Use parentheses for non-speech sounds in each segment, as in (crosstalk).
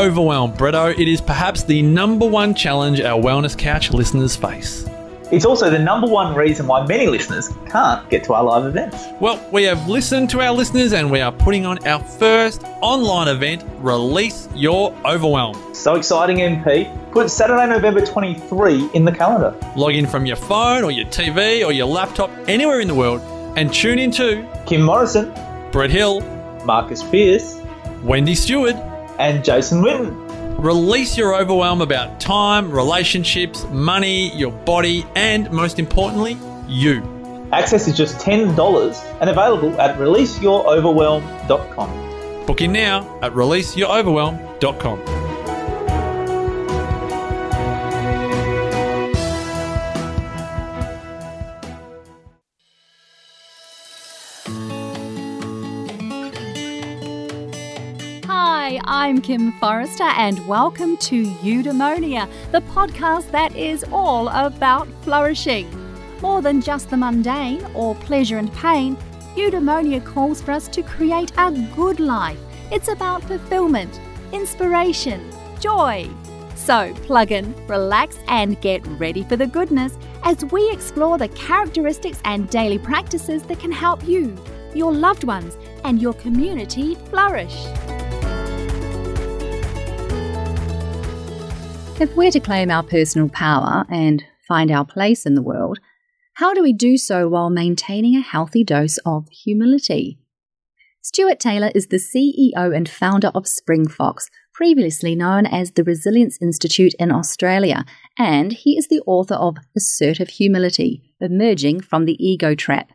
overwhelm, Bretto. It is perhaps the number one challenge our Wellness Couch listeners face. It's also the number one reason why many listeners can't get to our live events. Well, we have listened to our listeners and we are putting on our first online event, Release Your Overwhelm. So exciting, MP. Put Saturday, November 23 in the calendar. Log in from your phone or your TV or your laptop anywhere in the world and tune in to Kim Morrison, Brett Hill, Marcus Pierce, Wendy Stewart, and Jason Witten. Release your overwhelm about time, relationships, money, your body, and most importantly, you. Access is just $10 and available at releaseyouroverwhelm.com. Book in now at releaseyouroverwhelm.com. I'm Kim Forrester, and welcome to Eudaimonia, the podcast that is all about flourishing. More than just the mundane or pleasure and pain, Eudaimonia calls for us to create a good life. It's about fulfillment, inspiration, joy. So plug in, relax, and get ready for the goodness as we explore the characteristics and daily practices that can help you, your loved ones, and your community flourish. If we're to claim our personal power and find our place in the world, how do we do so while maintaining a healthy dose of humility? Stuart Taylor is the CEO and founder of SpringFox, previously known as the Resilience Institute in Australia, and he is the author of Assertive Humility Emerging from the Ego Trap.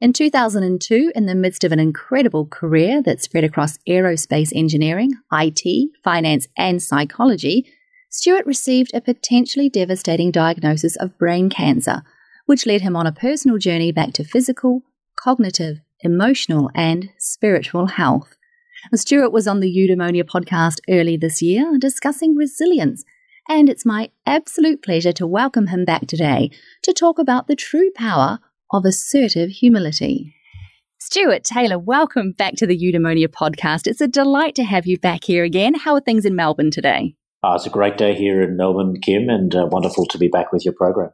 In 2002, in the midst of an incredible career that spread across aerospace engineering, IT, finance, and psychology, Stuart received a potentially devastating diagnosis of brain cancer, which led him on a personal journey back to physical, cognitive, emotional, and spiritual health. Stuart was on the Eudaimonia podcast early this year discussing resilience, and it's my absolute pleasure to welcome him back today to talk about the true power of assertive humility. Stuart Taylor, welcome back to the Eudaimonia podcast. It's a delight to have you back here again. How are things in Melbourne today? Uh, it's a great day here in Melbourne, Kim, and uh, wonderful to be back with your program.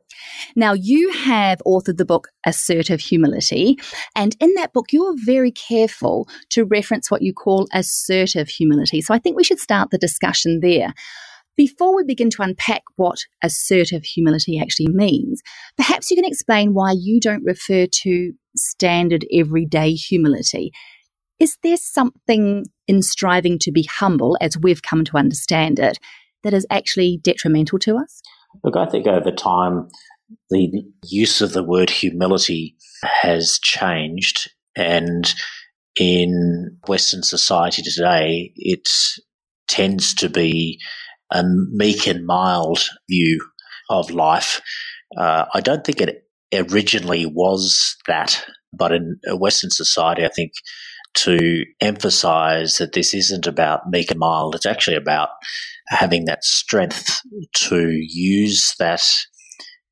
Now, you have authored the book Assertive Humility, and in that book, you're very careful to reference what you call assertive humility. So I think we should start the discussion there. Before we begin to unpack what assertive humility actually means, perhaps you can explain why you don't refer to standard everyday humility. Is there something in striving to be humble, as we've come to understand it, that is actually detrimental to us? Look, I think over time, the use of the word humility has changed. And in Western society today, it tends to be a meek and mild view of life. Uh, I don't think it originally was that, but in Western society, I think to emphasize that this isn't about meek and mild, it's actually about having that strength to use that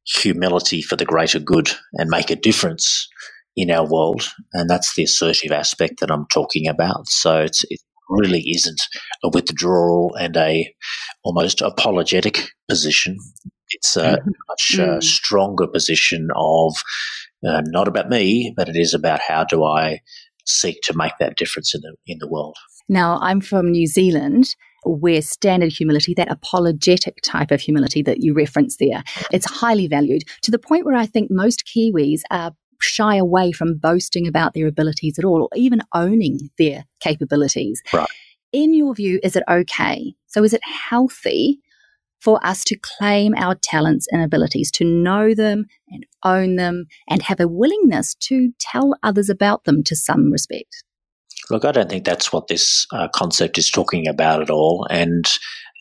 humility for the greater good and make a difference in our world. And that's the assertive aspect that I'm talking about. So it's, it really isn't a withdrawal and a almost apologetic position. It's a mm-hmm. much uh, stronger position of uh, not about me, but it is about how do I seek to make that difference in the in the world. Now, I'm from New Zealand, where standard humility, that apologetic type of humility that you reference there, it's highly valued to the point where I think most Kiwis are shy away from boasting about their abilities at all, or even owning their capabilities. Right. In your view, is it okay? So, is it healthy for us to claim our talents and abilities, to know them and own them, and have a willingness to tell others about them to some respect? Look, I don't think that's what this uh, concept is talking about at all. And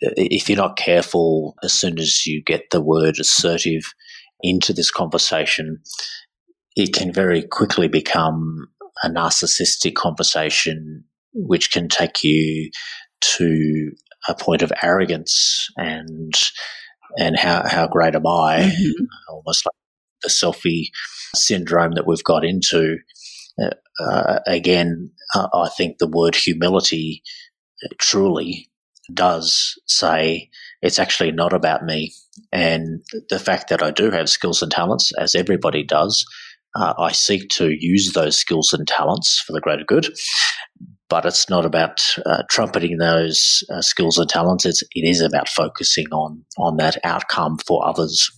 uh, if you're not careful, as soon as you get the word assertive into this conversation, it can very quickly become a narcissistic conversation, which can take you to a point of arrogance and and how, how great am I? Mm-hmm. Almost like the selfie syndrome that we've got into. Uh, uh, again, uh, I think the word humility uh, truly does say it's actually not about me. And the fact that I do have skills and talents, as everybody does, uh, I seek to use those skills and talents for the greater good. But it's not about uh, trumpeting those uh, skills and talents. It's, it is about focusing on on that outcome for others.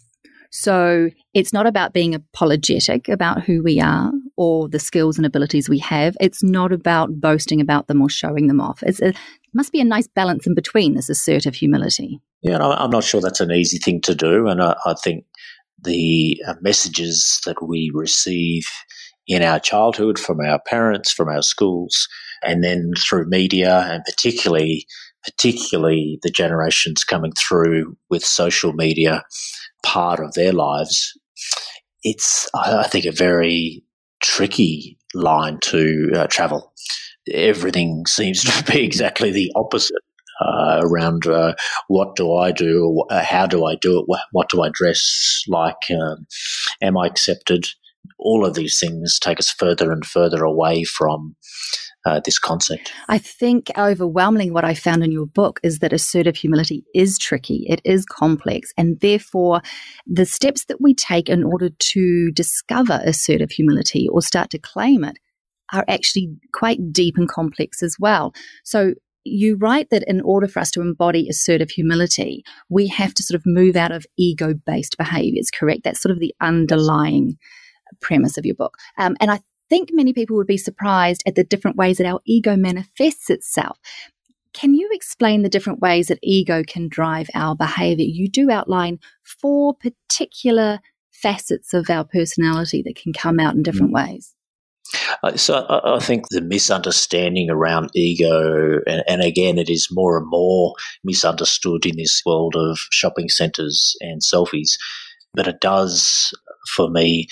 So it's not about being apologetic about who we are or the skills and abilities we have. It's not about boasting about them or showing them off. It's it must be a nice balance in between this assertive humility. Yeah, I'm not sure that's an easy thing to do. And I, I think the uh, messages that we receive in our childhood from our parents, from our schools, and then through media, and particularly particularly the generations coming through with social media part of their lives, it's I think a very tricky line to uh, travel. Everything seems to be (laughs) exactly the opposite uh, around uh, what do I do, uh, how do I do it, what do I dress like, um, am I accepted? All of these things take us further and further away from uh, this concept. I think overwhelmingly what I found in your book is that assertive humility is tricky, it is complex, and therefore the steps that we take in order to discover assertive humility or start to claim it are actually quite deep and complex as well. So you write that in order for us to embody assertive humility, we have to sort of move out of ego based behaviors, correct? That's sort of the underlying premise of your book. Um, and I think many people would be surprised at the different ways that our ego manifests itself. Can you explain the different ways that ego can drive our behavior? You do outline four particular facets of our personality that can come out in different mm. ways. Uh, so I, I, think the misunderstanding around ego, and, and, again, it is more and more misunderstood in this world of shopping centres and selfies, but it does, for me,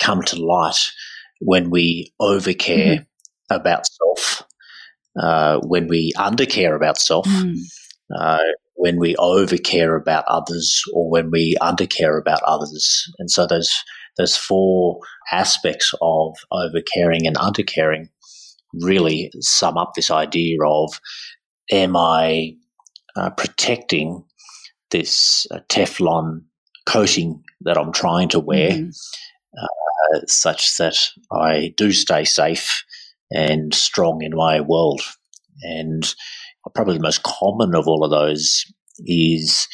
come to light when we overcare mm-hmm. about self, uh, when we undercare about self. Mm. Uh, when we overcare about others or when we undercare about others. And so those those four aspects of overcaring and undercaring really sum up this idea of am I uh, protecting this uh, Teflon coating that I'm trying to wear mm uh, such that I do stay safe and strong in my world. And probably the most common of all of those is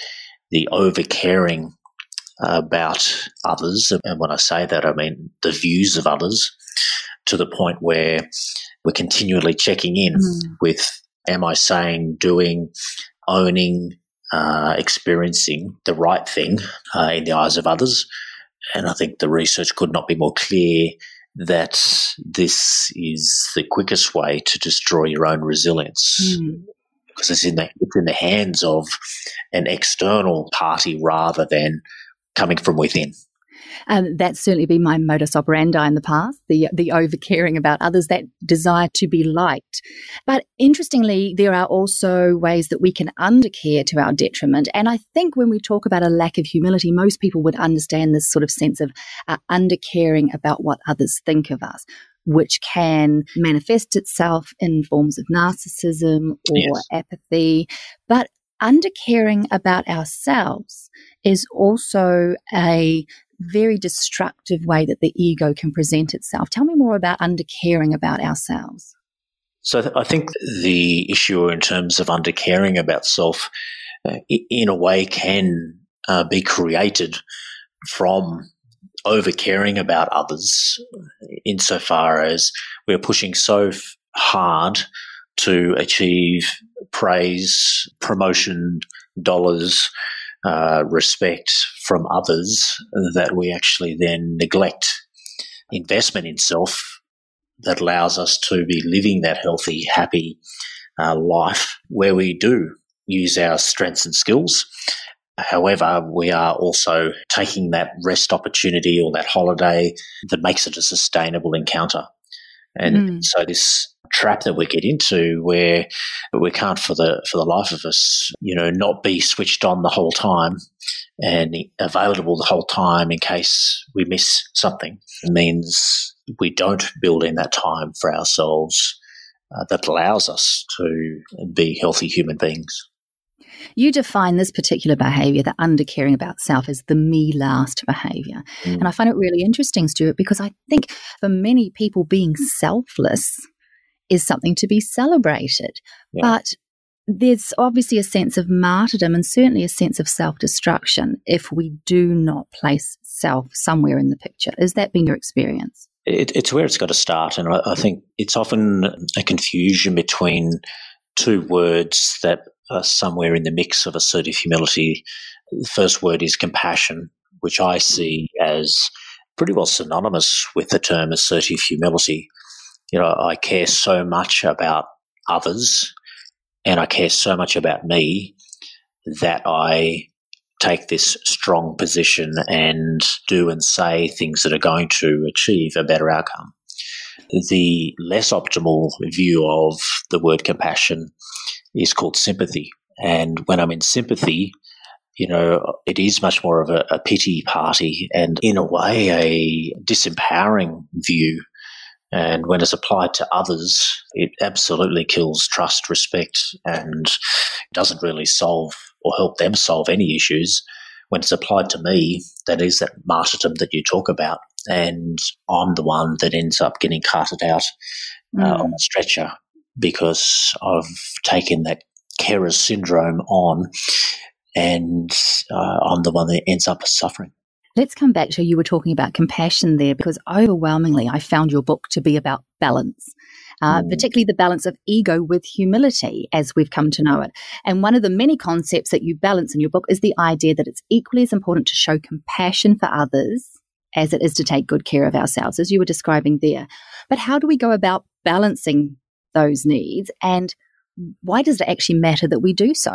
the over caring about others. And when I say that, I mean the views of others to the point where we're continually checking in mm. with am I saying, doing, owning, uh, experiencing the right thing uh, in the eyes of others. And I think the research could not be more clear that this is the quickest way to destroy your own resilience. Mm because it's in the it's in the hands of an external party rather than coming from within. Um, that's certainly been my modus operandi in the past, the, the over caring about others, that desire to be liked. But interestingly, there are also ways that we can undercare to our detriment. And I think when we talk about a lack of humility, most people would understand this sort of sense of uh, undercaring about what others think of us which can manifest itself in forms of narcissism or yes. apathy. But undercaring about ourselves is also a very destructive way that the ego can present itself. Tell me more about undercaring about ourselves. So I think the issue in terms of undercaring about self, uh, in a way, can uh, be created from overcaring about others, insofar as we're pushing so f- hard to achieve praise, promotion, dollars, uh, respect from others that we actually then neglect investment in self that allows us to be living that healthy, happy uh, life where we do use our strengths and skills. However, we are also taking that rest opportunity or that holiday that makes it a sustainable encounter. And mm. so this trap that we get into where we can't for the for the life of us, you know, not be switched on the whole time and available the whole time in case we miss something it means we don't build in that time for ourselves uh, that allows us to be healthy human beings. You define this particular behavior, the undercaring about self, as the me last behavior. Mm. And I find it really interesting, Stuart, because I think for many people, being selfless is something to be celebrated. Yeah. But there's obviously a sense of martyrdom and certainly a sense of self destruction if we do not place self somewhere in the picture. Has that been your experience? It, it's where it's got to start. And I, I think it's often a confusion between two words that are somewhere in the mix of assertive humility. The first word is compassion, which I see as pretty well synonymous with the term assertive humility. You know, I care so much about others and I care so much about me that I take this strong position and do and say things that are going to achieve a better outcome. The less optimal view of the word compassion is called sympathy. And when I'm in sympathy, you know, it is much more of a, a pity party and, in a way, a disempowering view and when it's applied to others, it absolutely kills trust, respect, and doesn't really solve or help them solve any issues. When it's applied to me, that is that martyrdom that you talk about. And I'm the one that ends up getting carted out uh, mm. on a stretcher because I've taken that carer syndrome on and uh, I'm the one that ends up suffering. Let's come back to you were talking about compassion there because overwhelmingly I found your book to be about balance. Uh, mm. particularly the balance of ego with humility as we've come to know it. And one of the many concepts that you balance in your book is the idea that it's equally as important to show compassion for others as it is to take good care of ourselves, as you were describing there. But how do we go about balancing those needs? And why does it actually matter that we do so?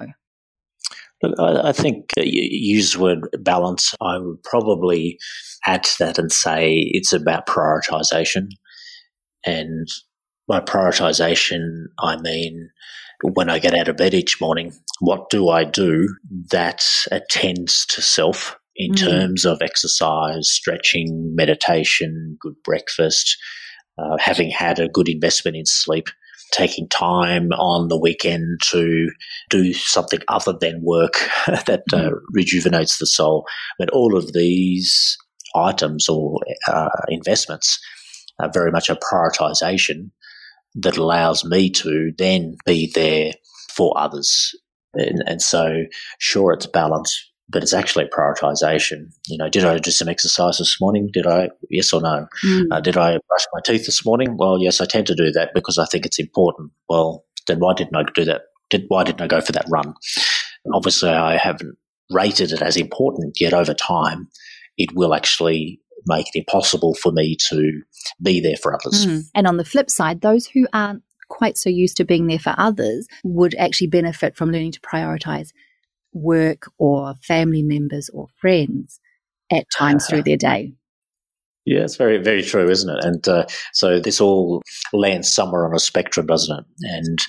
I, I think you use the word balance. I would probably add to that and say it's about prioritization. And by prioritization, I mean when I get out of bed each morning, what do I do that attends to self in mm. terms of exercise, stretching, meditation, good breakfast, uh, having had a good investment in sleep? Taking time on the weekend to do something other than work (laughs) that uh, mm-hmm. rejuvenates the soul. But all of these items or uh, investments are very much a prioritization that allows me to then be there for others. And, and so, sure, it's balance, but it's actually prioritization. You know, did I do some exercise this morning? Did I? Yes or no? Mm. Uh, did I brush my teeth this morning? Well, yes, I tend to do that because I think it's important. Well, then why didn't I do that? Did, why didn't I go for that run? Obviously, I haven't rated it as important yet over time. It will actually make it impossible for me to be there for others. Mm. And on the flip side, those who aren't quite so used to being there for others would actually benefit from learning to prioritize work or family members or friends at times through their day. Yeah, it's very, very true, isn't it? And uh, so this all lands somewhere on a spectrum, doesn't it? And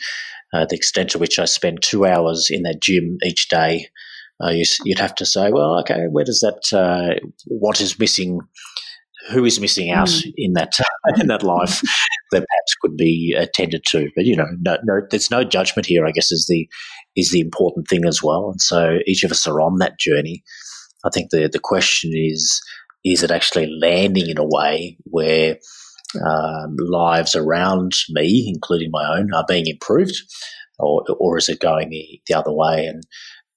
uh, the extent to which I spend two hours in that gym each day, uh, you, would have to say, well, okay, where does that, uh, what is missing? Who is missing out mm. in that (laughs) in that life (laughs) that perhaps could be attended to? But you know, no, no, there's no judgment here. I guess is the is the important thing as well. And so each of us are on that journey. I think the, the question is, is it actually landing in a way where um, lives around me, including my own, are being improved, or, or is it going the, the other way? And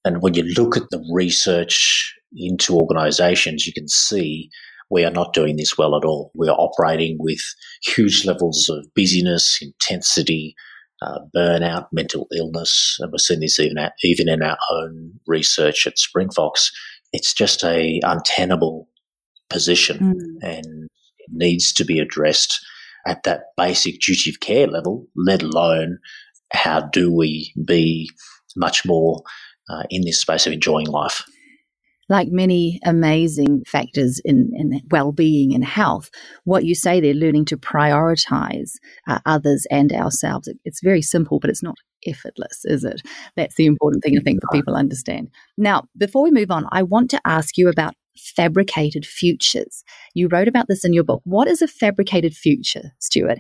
and when you look at the research into organisations, you can see we are not doing this well at all. We are operating with huge levels of busyness, intensity, uh, burnout, mental illness, and we're seeing this even at, even in our own research at Springfox. It's just a untenable position, mm. and it needs to be addressed at that basic duty of care level. Let alone how do we be much more uh, in this space of enjoying life like many amazing factors in, in well-being and health, what you say there, learning to prioritize uh, others and ourselves, it, it's very simple, but it's not effortless, is it? That's the important thing I think that people understand. Now, before we move on, I want to ask you about fabricated futures. You wrote about this in your book. What is a fabricated future, Stuart?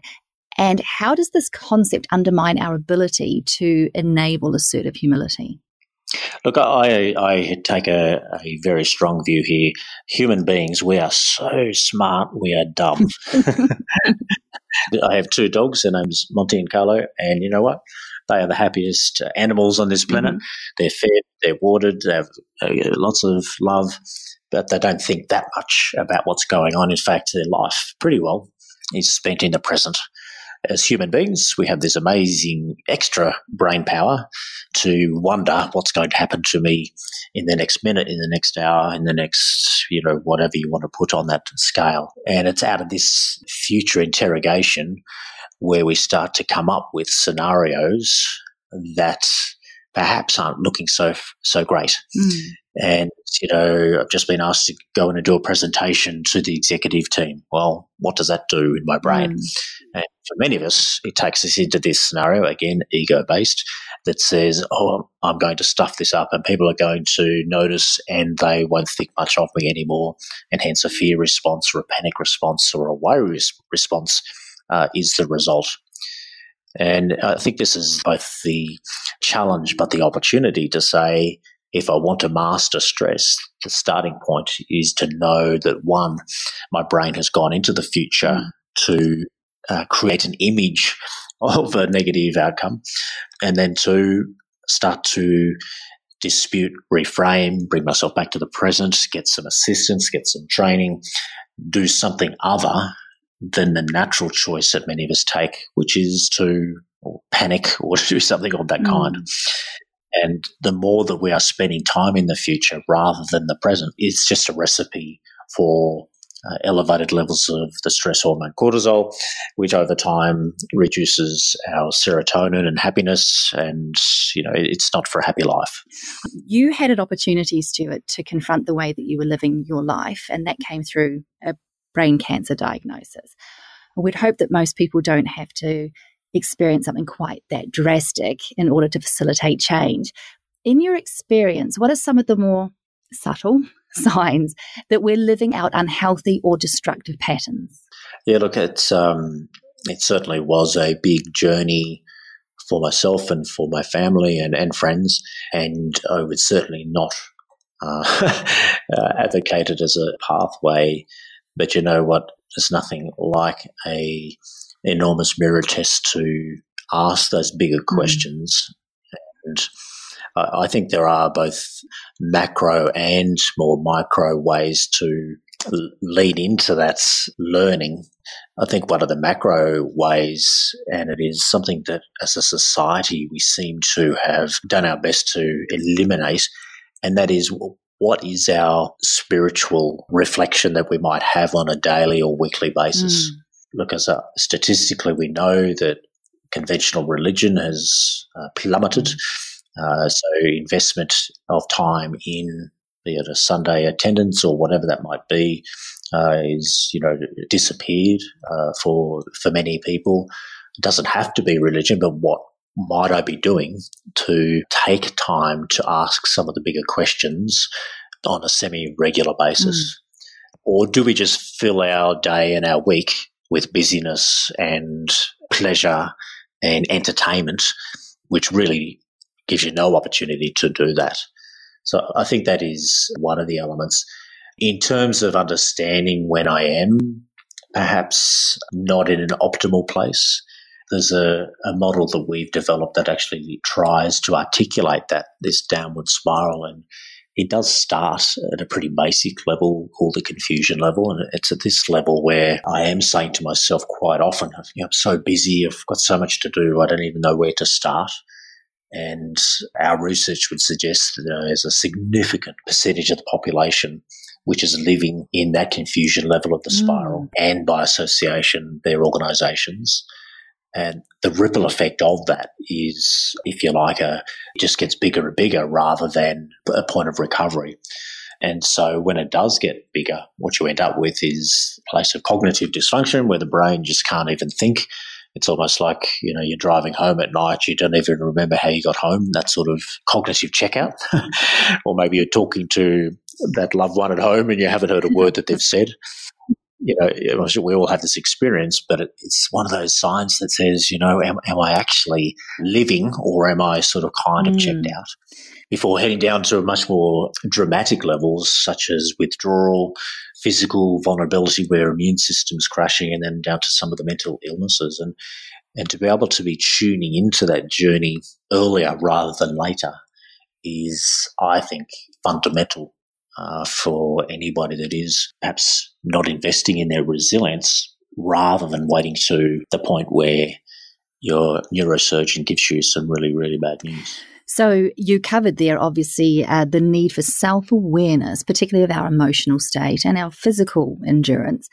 And how does this concept undermine our ability to enable assertive humility? Look, I, I take a, a very strong view here. Human beings, we are so smart, we are dumb. (laughs) (laughs) I have two dogs. Their names Monty and Carlo, and you know what? They are the happiest animals on this planet. Mm-hmm. They're fed, they're watered, they have uh, lots of love, but they don't think that much about what's going on. In fact, their life pretty well is spent in the present as human beings, we have this amazing extra brain power to wonder what's going to happen to me in the next minute, in the next hour, in the next, you know, whatever you want to put on that scale. And it's out of this future interrogation where we start to come up with scenarios that perhaps aren't looking so so great. Mm. And you know, I've just been asked to go in and do a presentation to the executive team. Well, what does that do in my brain? Mm. And for many of us, it takes us into this scenario again, ego based, that says, "Oh, I'm going to stuff this up, and people are going to notice, and they won't think much of me anymore." And hence, a fear response, or a panic response, or a worry response uh, is the result. And I think this is both the challenge but the opportunity to say, if I want to master stress, the starting point is to know that one, my brain has gone into the future mm. to uh, create an image of a negative outcome. And then two, start to dispute, reframe, bring myself back to the present, get some assistance, get some training, do something other than the natural choice that many of us take, which is to panic (laughs) or to do something of that mm. kind. And the more that we are spending time in the future rather than the present, it's just a recipe for uh, elevated levels of the stress hormone cortisol, which over time reduces our serotonin and happiness. And, you know, it's not for a happy life. You had an opportunity, Stuart, to confront the way that you were living your life, and that came through a brain cancer diagnosis. We'd hope that most people don't have to experience something quite that drastic in order to facilitate change. In your experience, what are some of the more subtle (laughs) signs that we're living out unhealthy or destructive patterns? Yeah, look, it's um, it certainly was a big journey for myself and for my family and, and friends, and I would certainly not uh, (laughs) uh, advocate it as a pathway. But you know what? There's nothing like a enormous mirror test to ask those bigger mm. questions. And I think there are both macro and more micro ways to lead into that learning. I think one of the macro ways, and it is something that as a society we seem to have done our best to eliminate, and that is what is our spiritual reflection that we might have on a daily or weekly basis. Mm look, as a, statistically, we know that conventional religion has uh, plummeted. Uh, so, investment of time in be it a Sunday attendance or whatever that might be uh, is you know disappeared uh, for for many people. It doesn't have to be religion, but what might I be doing to take time to ask some of the bigger questions on a semi regular basis? Mm. Or do we just fill our day and our week with busyness and pleasure and entertainment, which really gives you no opportunity to do that. So I think that is one of the elements. In terms of understanding when I am perhaps not in an optimal place, there's a, a model that we've developed that actually tries to articulate that, this downward spiral. And it does start at a pretty basic level called the confusion level. And it's at this level where I am saying to myself quite often, you know, I'm so busy, I've got so much to do, I don't even know where to start. And our research would suggest that there's a significant percentage of the population which is living in that confusion level of the spiral, mm. and by association, their organisations. And the ripple effect of that is, if you like, a, it just gets bigger and bigger rather than a point of recovery. And so when it does get bigger, what you end up with is a place of cognitive dysfunction where the brain just can't even think. It's almost like, you know, you're driving home at night, you don't even remember how you got home, that sort of cognitive checkout. (laughs) or maybe you're talking to that loved one at home and you haven't heard a word that they've said you know, we all have this experience, but it's one of those signs that says, you know, am, am I actually living or am I sort of kind of mm. checked out? Before heading down to much more dramatic levels, such as withdrawal, physical vulnerability where immune system's crashing, and then down to some of the mental illnesses. And, and to be able to be tuning into that journey earlier rather than later is, I think, fundamental uh, for anybody that is perhaps not investing in their resilience rather than waiting to the point where your neurosurgeon gives you some really, really bad news. So, you covered there obviously uh, the need for self awareness, particularly of our emotional state and our physical endurance.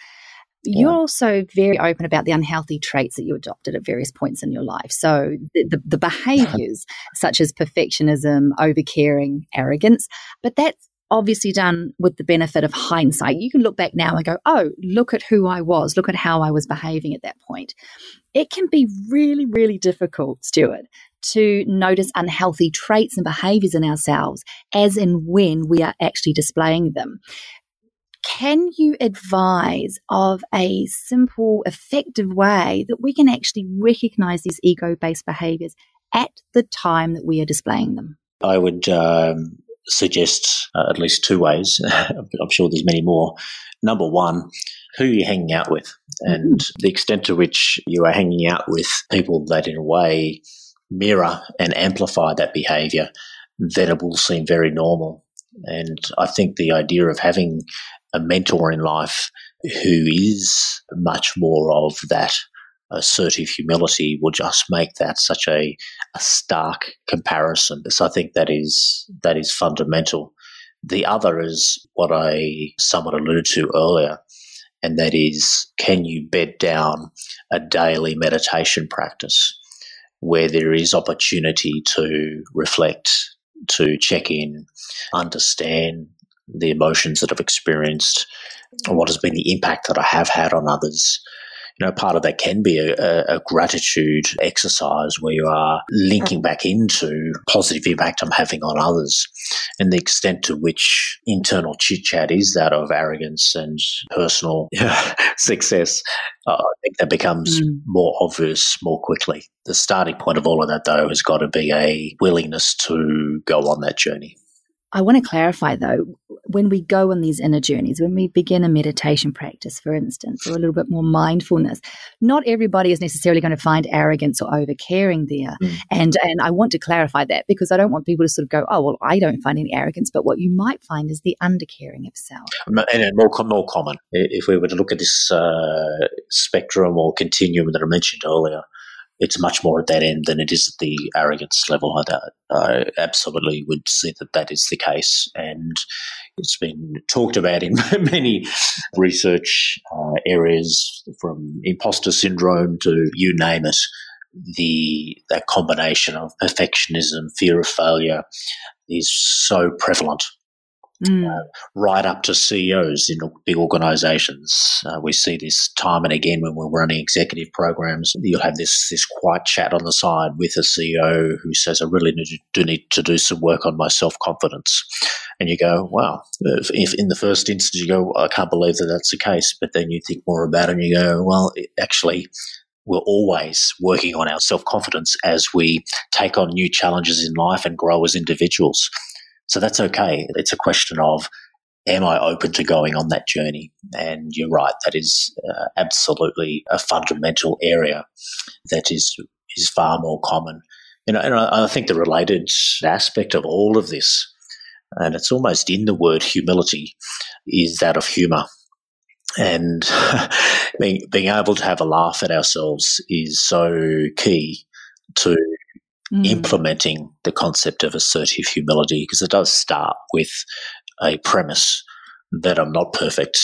You're also very open about the unhealthy traits that you adopted at various points in your life. So, the, the, the (laughs) behaviors such as perfectionism, overcaring, arrogance, but that's obviously done with the benefit of hindsight. You can look back now and go, oh, look at who I was, look at how I was behaving at that point. It can be really, really difficult, Stuart, to notice unhealthy traits and behaviors in ourselves as and when we are actually displaying them. Can you advise of a simple, effective way that we can actually recognize these ego based behaviors at the time that we are displaying them? I would um, suggest uh, at least two ways. (laughs) I'm sure there's many more. Number one, who you're hanging out with and mm. the extent to which you are hanging out with people that, in a way, mirror and amplify that behavior, then it will seem very normal. And I think the idea of having a mentor in life who is much more of that assertive humility will just make that such a, a stark comparison. So I think that is that is fundamental. The other is what I somewhat alluded to earlier, and that is can you bed down a daily meditation practice where there is opportunity to reflect, to check in, understand the emotions that I've experienced, what has been the impact that I have had on others, you know, part of that can be a, a, gratitude exercise where you are linking back into positive impact I'm having on others and the extent to which internal chit chat is that of arrogance and personal (laughs) success. Uh, I think that becomes mm. more obvious more quickly. The starting point of all of that, though, has got to be a willingness to go on that journey. I want to clarify though, when we go on these inner journeys, when we begin a meditation practice, for instance, or a little bit more mindfulness, not everybody is necessarily going to find arrogance or overcaring there. Mm. And and I want to clarify that because I don't want people to sort of go, oh well, I don't find any arrogance, but what you might find is the undercaring of self. And more more common if we were to look at this uh, spectrum or continuum that I mentioned earlier it's much more at that end than it is at the arrogance level. I, I, absolutely would see that that is the case, and it's been talked about in (laughs) many research uh, areas, from imposter syndrome to you name it. The that combination of perfectionism, fear of failure, is so prevalent Mm. Uh, right up to CEOs in big organizations. Uh, we see this time and again when we're running executive programs. You'll have this, this quiet chat on the side with a CEO who says, I really need do need to do some work on my self confidence. And you go, wow. If, if, in the first instance you go, I can't believe that that's the case. But then you think more about it and you go, well, actually, we're always working on our self confidence as we take on new challenges in life and grow as individuals. So that's okay. It's a question of, am I open to going on that journey? And you're right, that is uh, absolutely a fundamental area that is is far more common. You know, and I, I think the related aspect of all of this, and it's almost in the word humility, is that of humor. And (laughs) being, being able to have a laugh at ourselves is so key to mm. implementing the concept of assertive humility because it does start with a premise that I'm not perfect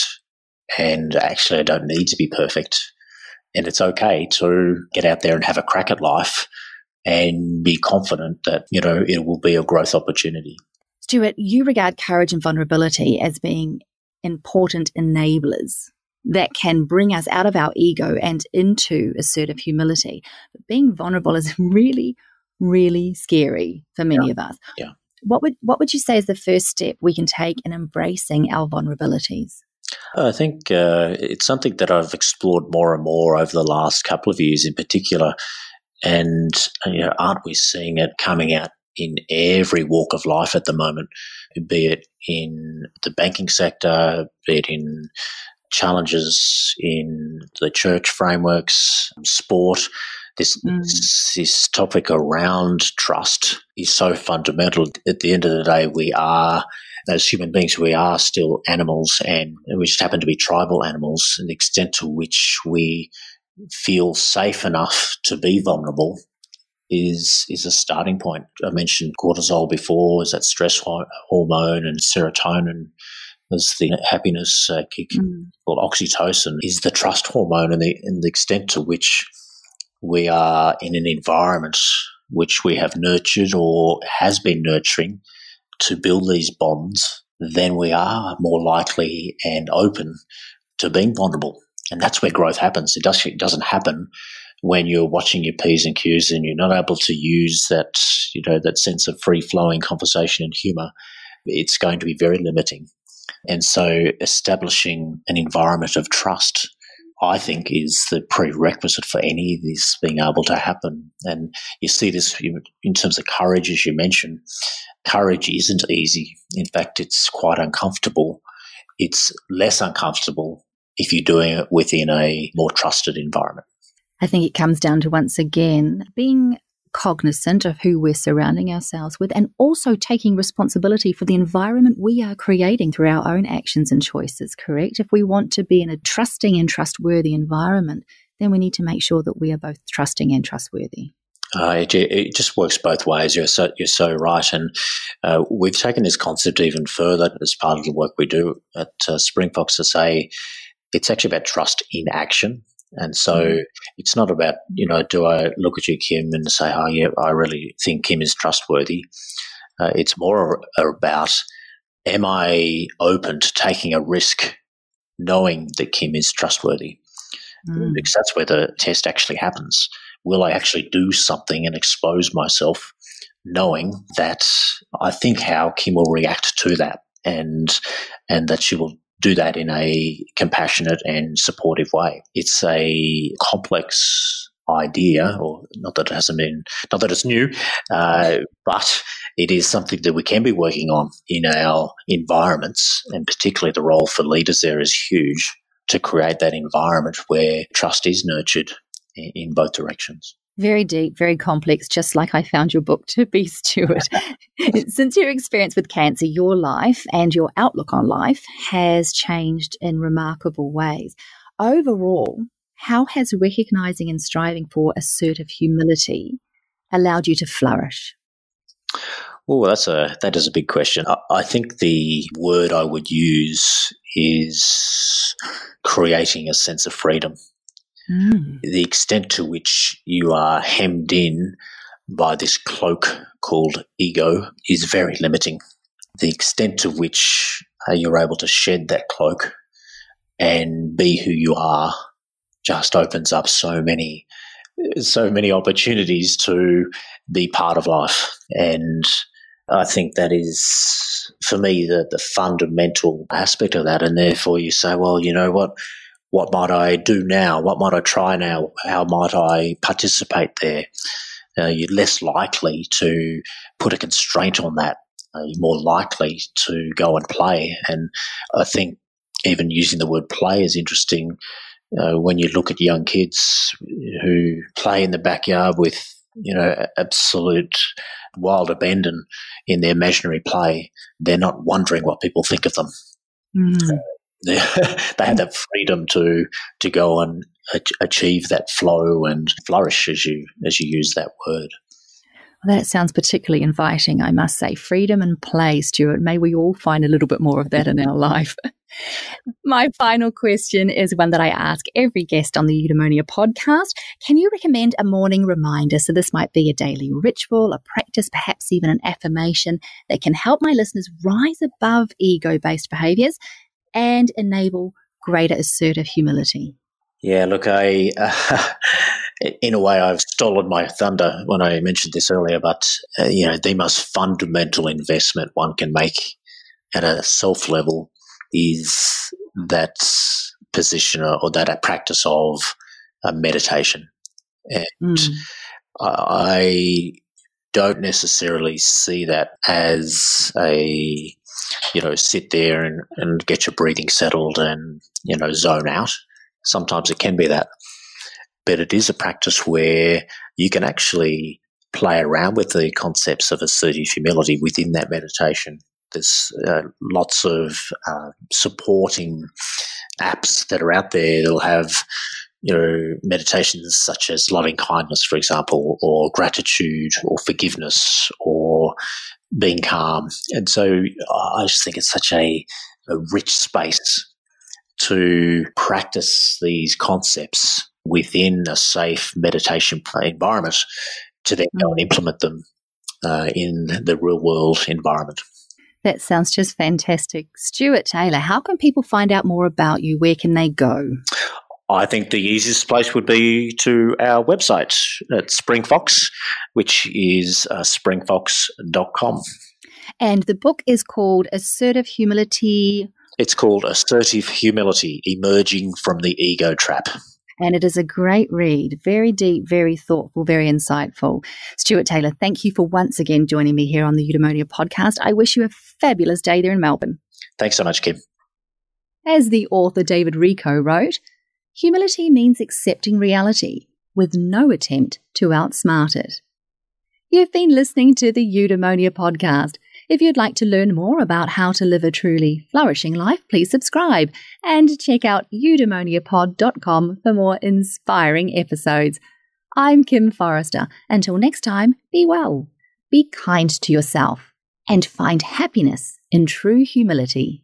and actually I don't need to be perfect. And it's okay to get out there and have a crack at life and be confident that, you know, it will be a growth opportunity. Stuart, you regard courage and vulnerability as being important enablers that can bring us out of our ego and into assertive humility. But being vulnerable is (laughs) really, really scary for many yeah. of us. Yeah. What would what would you say is the first step we can take in embracing our vulnerabilities? I think uh, it's something that I've explored more and more over the last couple of years, in particular. And you know, aren't we seeing it coming out in every walk of life at the moment, be it in the banking sector, be it in challenges in the church frameworks, sport. This, mm. this, topic around trust is so fundamental. At the end of the day, we are as human beings, we are still animals, and we just happen to be tribal animals. And the extent to which we feel safe enough to be vulnerable is is a starting point. I mentioned cortisol before, is that stress hormone, and serotonin is the happiness uh, kick. Mm. Well, oxytocin is the trust hormone, and the, and the extent to which we are in an environment which we have nurtured or has been nurturing to build these bonds, then we are more likely and open to being vulnerable. And that's where growth happens. It, does, it doesn't happen when you're watching your P's and Q's and you're not able to use that, you know, that sense of free flowing conversation and humor. It's going to be very limiting. And so establishing an environment of trust I think is the prerequisite for any of this being able to happen. And you see this in terms of courage, as you mentioned. Courage isn't easy. In fact, it's quite uncomfortable. It's less uncomfortable if you're doing it within a more trusted environment. I think it comes down to once again being cognizant of who we're surrounding ourselves with and also taking responsibility for the environment we are creating through our own actions and choices, correct? If we want to be in a trusting and trustworthy environment, then we need to make sure that we are both trusting and trustworthy. Uh, it, it, just works both ways. You're so, you're so right. And uh, we've taken this concept even further as part of the work we do at uh, Springfox to say it's actually about trust in action. And so mm-hmm. it's not about, you know, do I look at you, Kim, and say, oh, yeah, I really think Kim is trustworthy. Uh, it's more about, am I open to taking a risk knowing that Kim is trustworthy? Mm. Because that's where the test actually happens. Will I actually do something and expose myself knowing that I think how Kim will react to that and and that she will do that in a compassionate and supportive way. It's a complex idea, or not that it hasn't been, not that it's new, uh, but it is something that we can be working on in our environments, and particularly the role for leaders there is huge to create that environment where trust is nurtured in both directions. Very deep, very complex, just like I found your book to be, (laughs) Stuart. (laughs) Since your experience with cancer, your life and your outlook on life has changed in remarkable ways. Overall, how has recognizing and striving for assertive humility allowed you to flourish? Well, that's a that is a big question. I, I think the word I would use is creating a sense of freedom Mm. The extent to which you are hemmed in by this cloak called ego is very limiting. The extent to which uh, you're able to shed that cloak and be who you are just opens up so many so many opportunities to be part of life and I think that is for me the, the fundamental aspect of that and therefore you say well you know what what might I do now? What might I try now? How might I participate there? Uh, you're less likely to put a constraint on that. Uh, you're more likely to go and play. And I think even using the word play is interesting uh, when you look at young kids who play in the backyard with, you know, absolute wild abandon in their imaginary play. They're not wondering what people think of them. Mm. They (laughs) have that freedom to to go and achieve that flow and flourish as you as you use that word. Well, that sounds particularly inviting, I must say. Freedom and play, Stuart. May we all find a little bit more of that in our life. (laughs) My final question is one that I ask every guest on the Eudaimonia podcast. Can you recommend a morning reminder? So, this might be a daily ritual, a practice, perhaps even an affirmation that can help my listeners rise above ego based behaviors and enable greater assertive humility? Yeah, look, I, uh, (laughs) in a way, I've stolen my thunder when I mentioned this earlier, but, uh, you know, the most fundamental investment one can make at a self level is that position or that practice of uh, meditation. And mm. I don't necessarily see that as a, you know, sit there and, and get your breathing settled and, you know, zone out. Sometimes it can be that. But it is a practice where you can actually play around with the concepts of assertive humility within that meditation. There's uh, lots of uh, supporting apps that are out there that'll have you know, meditations such as loving kindness, for example, or gratitude or forgiveness or being calm. And so I just think it's such a, a rich space to practice these concepts within a safe meditation environment to then go and mm. implement them uh, in the real world environment. That sounds just fantastic. Stuart Taylor, how can people find out more about you? Where can they go? I think the easiest place would be to our website at Springfox, which is uh, springfox.com. And the book is called Assertive Humility. It's called Assertive Humility Emerging from the Ego Trap. And it is a great read, very deep, very thoughtful, very insightful. Stuart Taylor, thank you for once again joining me here on the Eudaimonia podcast. I wish you a fabulous day there in Melbourne. Thanks so much, Kim. As the author David Richo wrote, Humility means accepting reality with no attempt to outsmart it. You've been listening to the Eudaimonia podcast. If you'd like to learn more about how to live a truly flourishing life, please subscribe and check out eudaimoniapod.com for more inspiring episodes. I'm Kim Forrester. Until next time, be well, be kind to yourself, and find happiness in true humility.